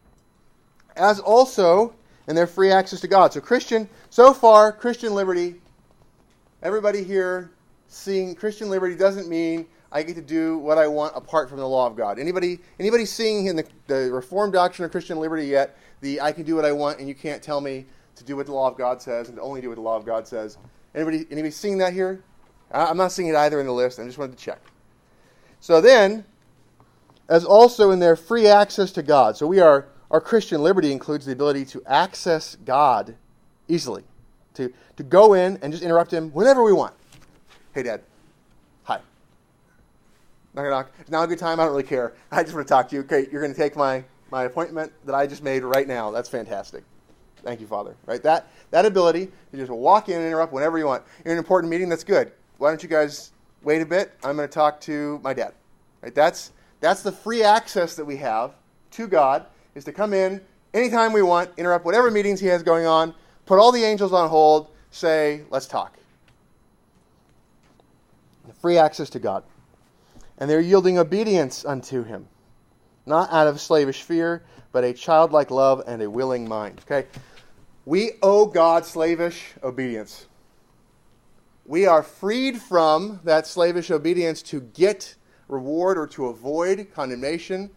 as also in their free access to God. So, Christian, so far, Christian liberty, everybody here seeing Christian liberty doesn't mean I get to do what I want apart from the law of God. Anybody, anybody seeing in the, the Reformed doctrine of Christian liberty yet the I can do what I want and you can't tell me to do what the law of God says and to only do what the law of God says? Anybody, anybody seeing that here? I'm not seeing it either in the list. I just wanted to check. So then, as also in their free access to God. So we are our Christian liberty includes the ability to access God easily, to, to go in and just interrupt Him whenever we want. Hey, Dad. Hi. Knock, knock. It's now a good time. I don't really care. I just want to talk to you. Okay, you're going to take my, my appointment that I just made right now. That's fantastic. Thank you, Father. Right? That that ability to just walk in and interrupt whenever you want. You're in an important meeting, that's good. Why don't you guys wait a bit? I'm going to talk to my dad. Right? That's that's the free access that we have to God is to come in anytime we want, interrupt whatever meetings he has going on, put all the angels on hold, say, let's talk. Free access to God. And they're yielding obedience unto him, not out of slavish fear, but a childlike love and a willing mind. Okay? We owe God slavish obedience. We are freed from that slavish obedience to get reward or to avoid condemnation.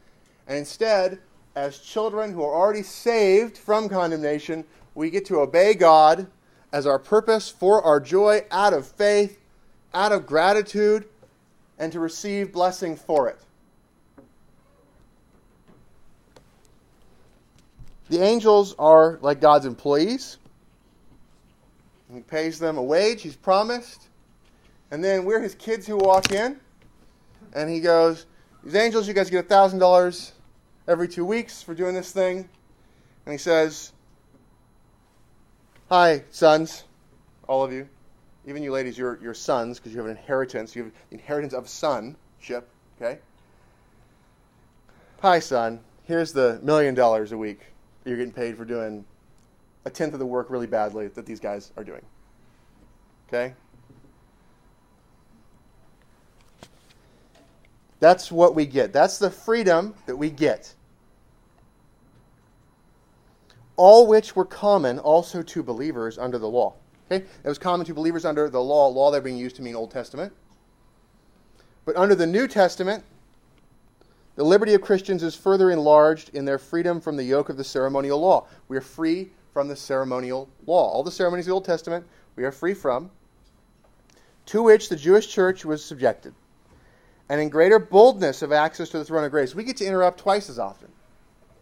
And instead, as children who are already saved from condemnation, we get to obey God as our purpose for our joy out of faith, out of gratitude, and to receive blessing for it. The angels are like God's employees. He pays them a wage he's promised. And then we're his kids who walk in. And he goes, These angels, you guys get $1,000 every two weeks for doing this thing. And he says, Hi, sons, all of you. Even you ladies, you're, you're sons because you have an inheritance. You have the inheritance of sonship, okay? Hi, son. Here's the million dollars a week you're getting paid for doing a tenth of the work really badly that these guys are doing. Okay? That's what we get. That's the freedom that we get. All which were common also to believers under the law. Okay? It was common to believers under the law, law that being used to mean Old Testament. But under the New Testament, the liberty of Christians is further enlarged in their freedom from the yoke of the ceremonial law. We are free from the ceremonial law. All the ceremonies of the Old Testament we are free from, to which the Jewish church was subjected. And in greater boldness of access to the throne of grace, we get to interrupt twice as often.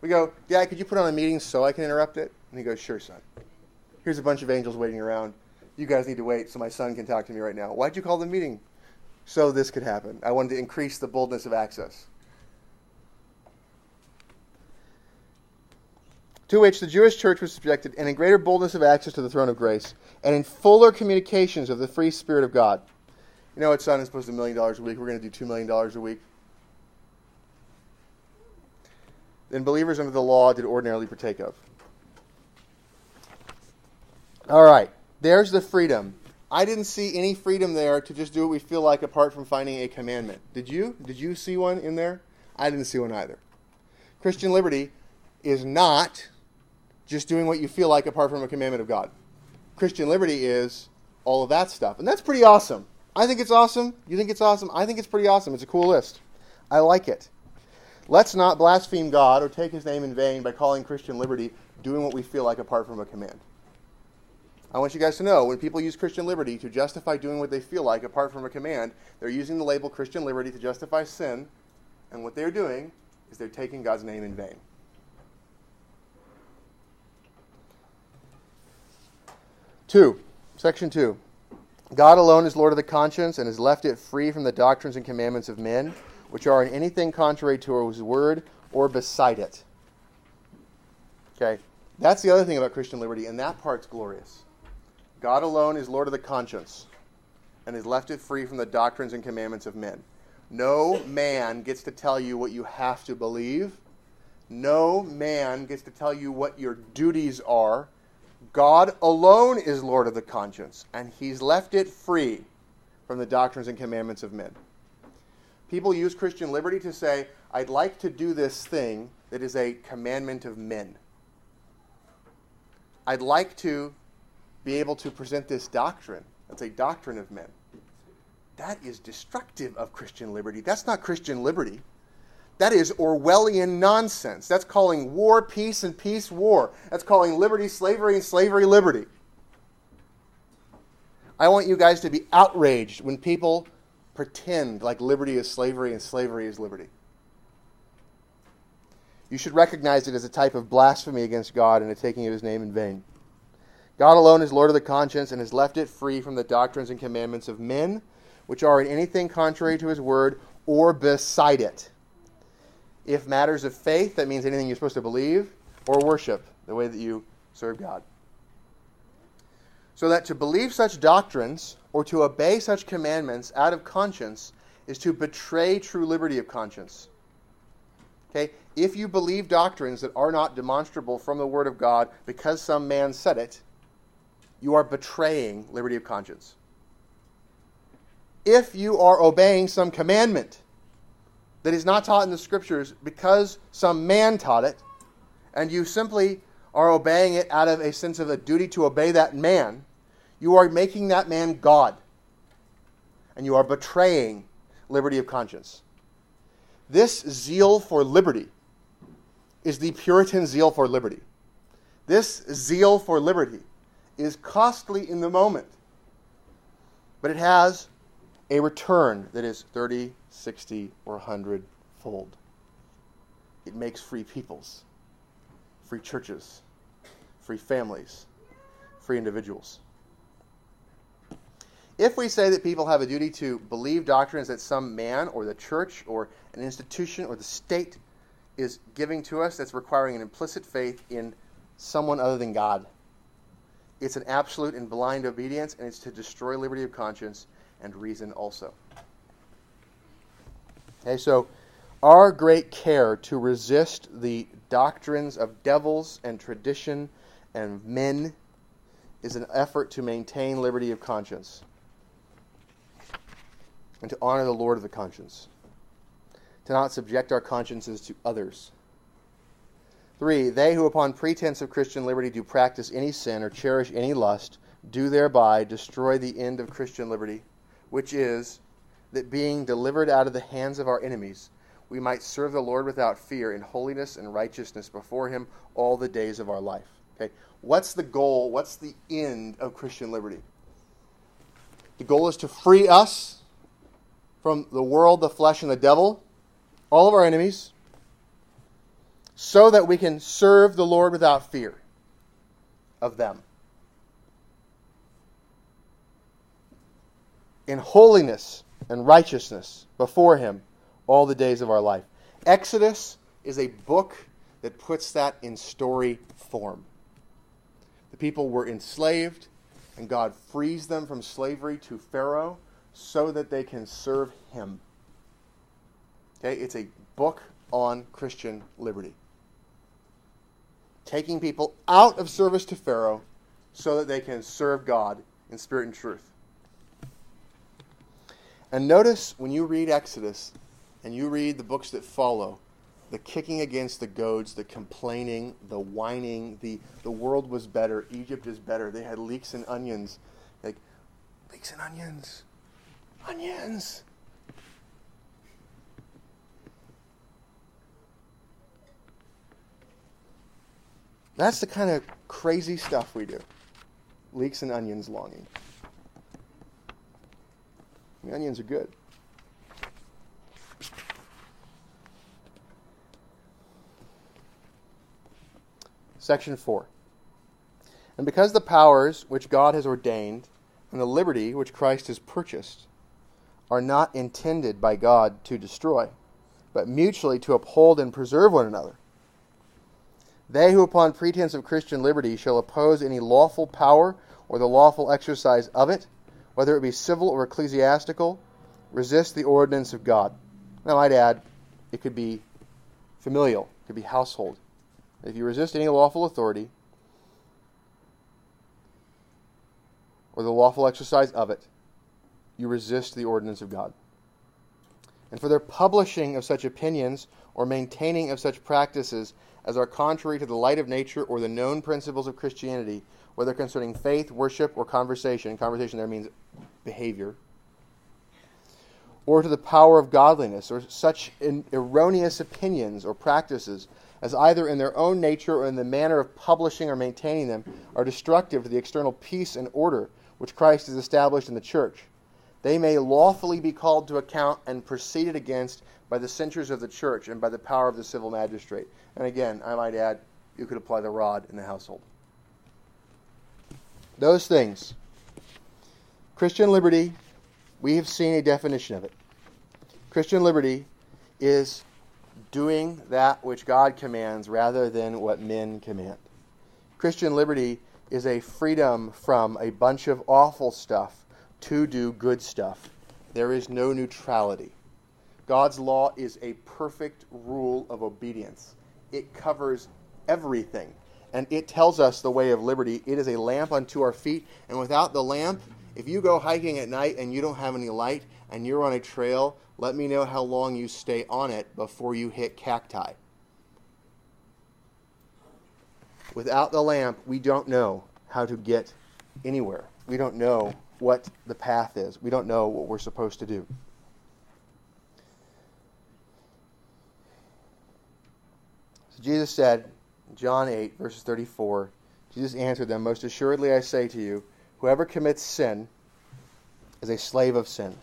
We go, Dad, could you put on a meeting so I can interrupt it? And he goes, Sure, son. Here's a bunch of angels waiting around. You guys need to wait so my son can talk to me right now. Why'd you call the meeting? So this could happen. I wanted to increase the boldness of access. to which the Jewish church was subjected, and in greater boldness of access to the throne of grace, and in fuller communications of the free Spirit of God. You know what, son is supposed to be a million dollars a week. We're going to do $2 million a week. Then believers under the law did ordinarily partake of. All right, there's the freedom. I didn't see any freedom there to just do what we feel like apart from finding a commandment. Did you? Did you see one in there? I didn't see one either. Christian liberty is not just doing what you feel like apart from a commandment of God. Christian liberty is all of that stuff. And that's pretty awesome. I think it's awesome. You think it's awesome? I think it's pretty awesome. It's a cool list. I like it. Let's not blaspheme God or take his name in vain by calling Christian liberty doing what we feel like apart from a command. I want you guys to know when people use Christian liberty to justify doing what they feel like apart from a command, they're using the label Christian liberty to justify sin, and what they're doing is they're taking God's name in vain. Two, section two. God alone is Lord of the conscience and has left it free from the doctrines and commandments of men, which are in anything contrary to his word or beside it. Okay, that's the other thing about Christian liberty, and that part's glorious. God alone is Lord of the conscience and has left it free from the doctrines and commandments of men. No man gets to tell you what you have to believe. No man gets to tell you what your duties are God alone is Lord of the conscience, and He's left it free from the doctrines and commandments of men. People use Christian liberty to say, I'd like to do this thing that is a commandment of men. I'd like to be able to present this doctrine. That's a doctrine of men. That is destructive of Christian liberty. That's not Christian liberty. That is Orwellian nonsense. That's calling war peace and peace war. That's calling liberty slavery and slavery liberty. I want you guys to be outraged when people pretend like liberty is slavery and slavery is liberty. You should recognize it as a type of blasphemy against God and a taking of his name in vain. God alone is Lord of the conscience and has left it free from the doctrines and commandments of men, which are in anything contrary to his word or beside it. If matters of faith, that means anything you're supposed to believe, or worship, the way that you serve God. So that to believe such doctrines or to obey such commandments out of conscience is to betray true liberty of conscience. Okay? If you believe doctrines that are not demonstrable from the Word of God because some man said it, you are betraying liberty of conscience. If you are obeying some commandment that is not taught in the Scriptures because some man taught it, and you simply are obeying it out of a sense of a duty to obey that man, you are making that man God. And you are betraying liberty of conscience. This zeal for liberty is the Puritan zeal for liberty. This zeal for liberty is costly in the moment, but it has a return that is 30, 60, or 100 fold. It makes free peoples, free churches, free families, free individuals. If we say that people have a duty to believe doctrines that some man or the church or an institution or the state is giving to us that's requiring an implicit faith in someone other than God, it's an absolute and blind obedience, and it's to destroy liberty of conscience and reason also. Okay, so our great care to resist the doctrines of devils and tradition and men is an effort to maintain liberty of conscience and to honor the Lord of the conscience, to not subject our consciences to others. Three, they who upon pretense of Christian liberty do practice any sin or cherish any lust do thereby destroy the end of Christian liberty which is that being delivered out of the hands of our enemies, we might serve the Lord without fear in holiness and righteousness before Him all the days of our life. Okay, what's the goal? What's the end of Christian liberty? The goal is to free us from the world, the flesh, and the devil, all of our enemies, so that we can serve the Lord without fear of them. in holiness and righteousness before Him all the days of our life. Exodus is a book that puts that in story form. The people were enslaved, and God frees them from slavery to Pharaoh so that they can serve Him. Okay, it's a book on Christian liberty. Taking people out of service to Pharaoh so that they can serve God in spirit and truth. And notice when you read Exodus and you read the books that follow, the kicking against the goads, the complaining, the whining, the the world was better, Egypt is better. They had leeks and onions. Like leeks and onions. Onions. That's the kind of crazy stuff we do. Leeks and onions longing. The onions are good. Section 4. And because the powers which God has ordained and the liberty which Christ has purchased are not intended by God to destroy, but mutually to uphold and preserve one another, they who upon pretense of Christian liberty shall oppose any lawful power or the lawful exercise of it, whether it be civil or ecclesiastical, resist the ordinance of God. And I might add, it could be familial, it could be household. If you resist any lawful authority or the lawful exercise of it, you resist the ordinance of God. And for their publishing of such opinions or maintaining of such practices as are contrary to the light of nature or the known principles of Christianity, whether concerning faith, worship, or conversation. Conversation there means behavior. Or to the power of godliness, or such erroneous opinions or practices as either in their own nature or in the manner of publishing or maintaining them are destructive to the external peace and order which Christ has established in the church. They may lawfully be called to account and proceeded against by the censures of the church and by the power of the civil magistrate. And again, I might add, you could apply the rod in the household. Those things. Christian liberty, we have seen a definition of it. Christian liberty is doing that which God commands rather than what men command. Christian liberty is a freedom from a bunch of awful stuff to do good stuff. There is no neutrality. God's law is a perfect rule of obedience. It covers everything. And it tells us the way of liberty. It is a lamp unto our feet. And without the lamp, if you go hiking at night and you don't have any light and you're on a trail, let me know how long you stay on it before you hit cacti. Without the lamp, we don't know how to get anywhere. We don't know what the path is. We don't know what we're supposed to do. So Jesus said, John 8, verses 34, Jesus answered them, Most assuredly I say to you, whoever commits sin is a slave of sin.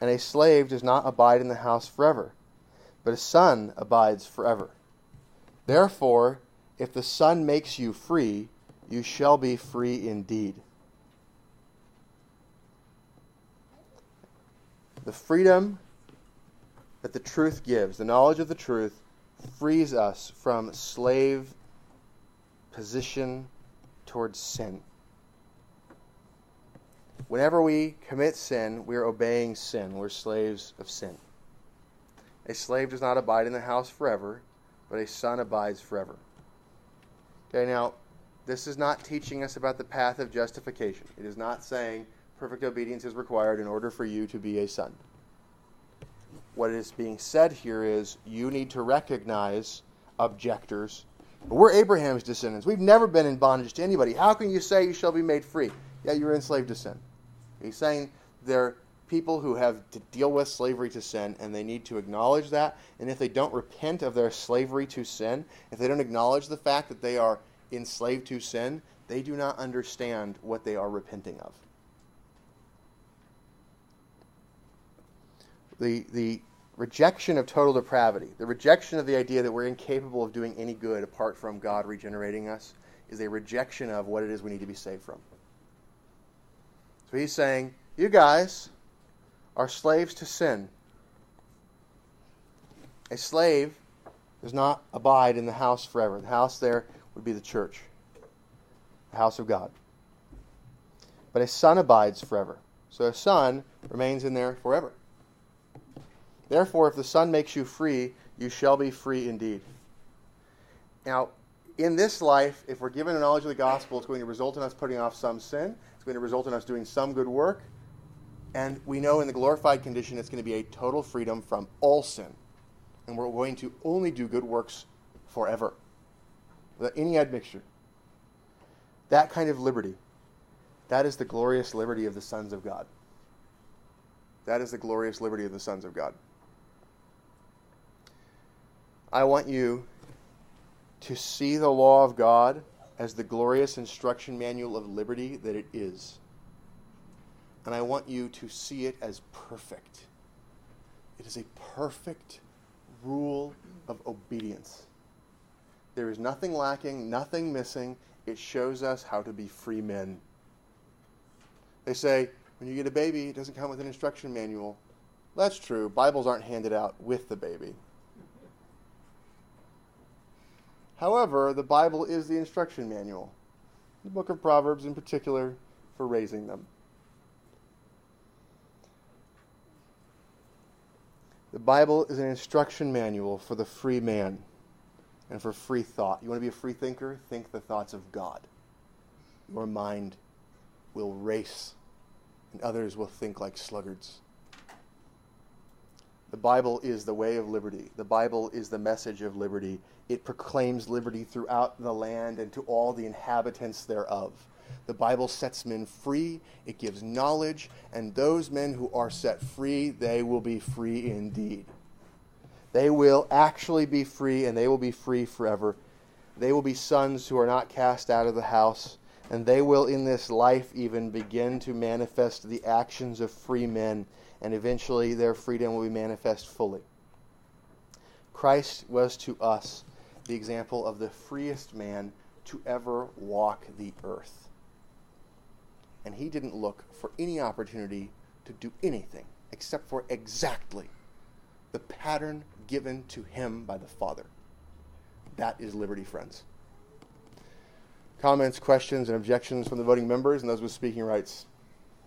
And a slave does not abide in the house forever, but a son abides forever. Therefore, if the Son makes you free, you shall be free indeed. The freedom that the truth gives, the knowledge of the truth, frees us from slave position towards sin. Whenever we commit sin, we are obeying sin. We're slaves of sin. A slave does not abide in the house forever, but a son abides forever. Okay, now, this is not teaching us about the path of justification. It is not saying perfect obedience is required in order for you to be a son. What is being said here is you need to recognize objectors. But we're Abraham's descendants. We've never been in bondage to anybody. How can you say you shall be made free? Yeah, you're enslaved to sin. He's saying they're people who have to deal with slavery to sin, and they need to acknowledge that. And if they don't repent of their slavery to sin, if they don't acknowledge the fact that they are enslaved to sin, they do not understand what they are repenting of. The, the rejection of total depravity, the rejection of the idea that we're incapable of doing any good apart from God regenerating us, is a rejection of what it is we need to be saved from. So he's saying, You guys, are slaves to sin. A slave does not abide in the house forever. The house there would be the church, the house of God. But a son abides forever. So a son remains in there forever. Therefore, if the Son makes you free, you shall be free indeed. Now, in this life, if we're given a knowledge of the gospel, it's going to result in us putting off some sin. It's going to result in us doing some good work. And we know in the glorified condition it's going to be a total freedom from all sin. And we're going to only do good works forever without any admixture. That kind of liberty, that is the glorious liberty of the sons of God. That is the glorious liberty of the sons of God. I want you to see the law of God as the glorious instruction manual of liberty that it is and I want you to see it as perfect. It is a perfect rule of obedience. There is nothing lacking, nothing missing. It shows us how to be free men. They say, when you get a baby, it doesn't come with an instruction manual. That's true. Bibles aren't handed out with the baby. However, the Bible is the instruction manual, the book of Proverbs in particular, for raising them. The Bible is an instruction manual for the free man and for free thought. You want to be a free thinker? Think the thoughts of God. Your mind will race, and others will think like sluggards. The Bible is the way of liberty. The Bible is the message of liberty. It proclaims liberty throughout the land and to all the inhabitants thereof. The Bible sets men free, it gives knowledge, and those men who are set free, they will be free indeed. They will actually be free, and they will be free forever. They will be sons who are not cast out of the house, and they will in this life even begin to manifest the actions of free men, and eventually their freedom will be manifest fully. Christ was to us the example of the freest man to ever walk the earth and he didn't look for any opportunity to do anything except for exactly the pattern given to him by the Father. That is liberty, friends. comments, questions, and objections from the voting members and those with speaking rights?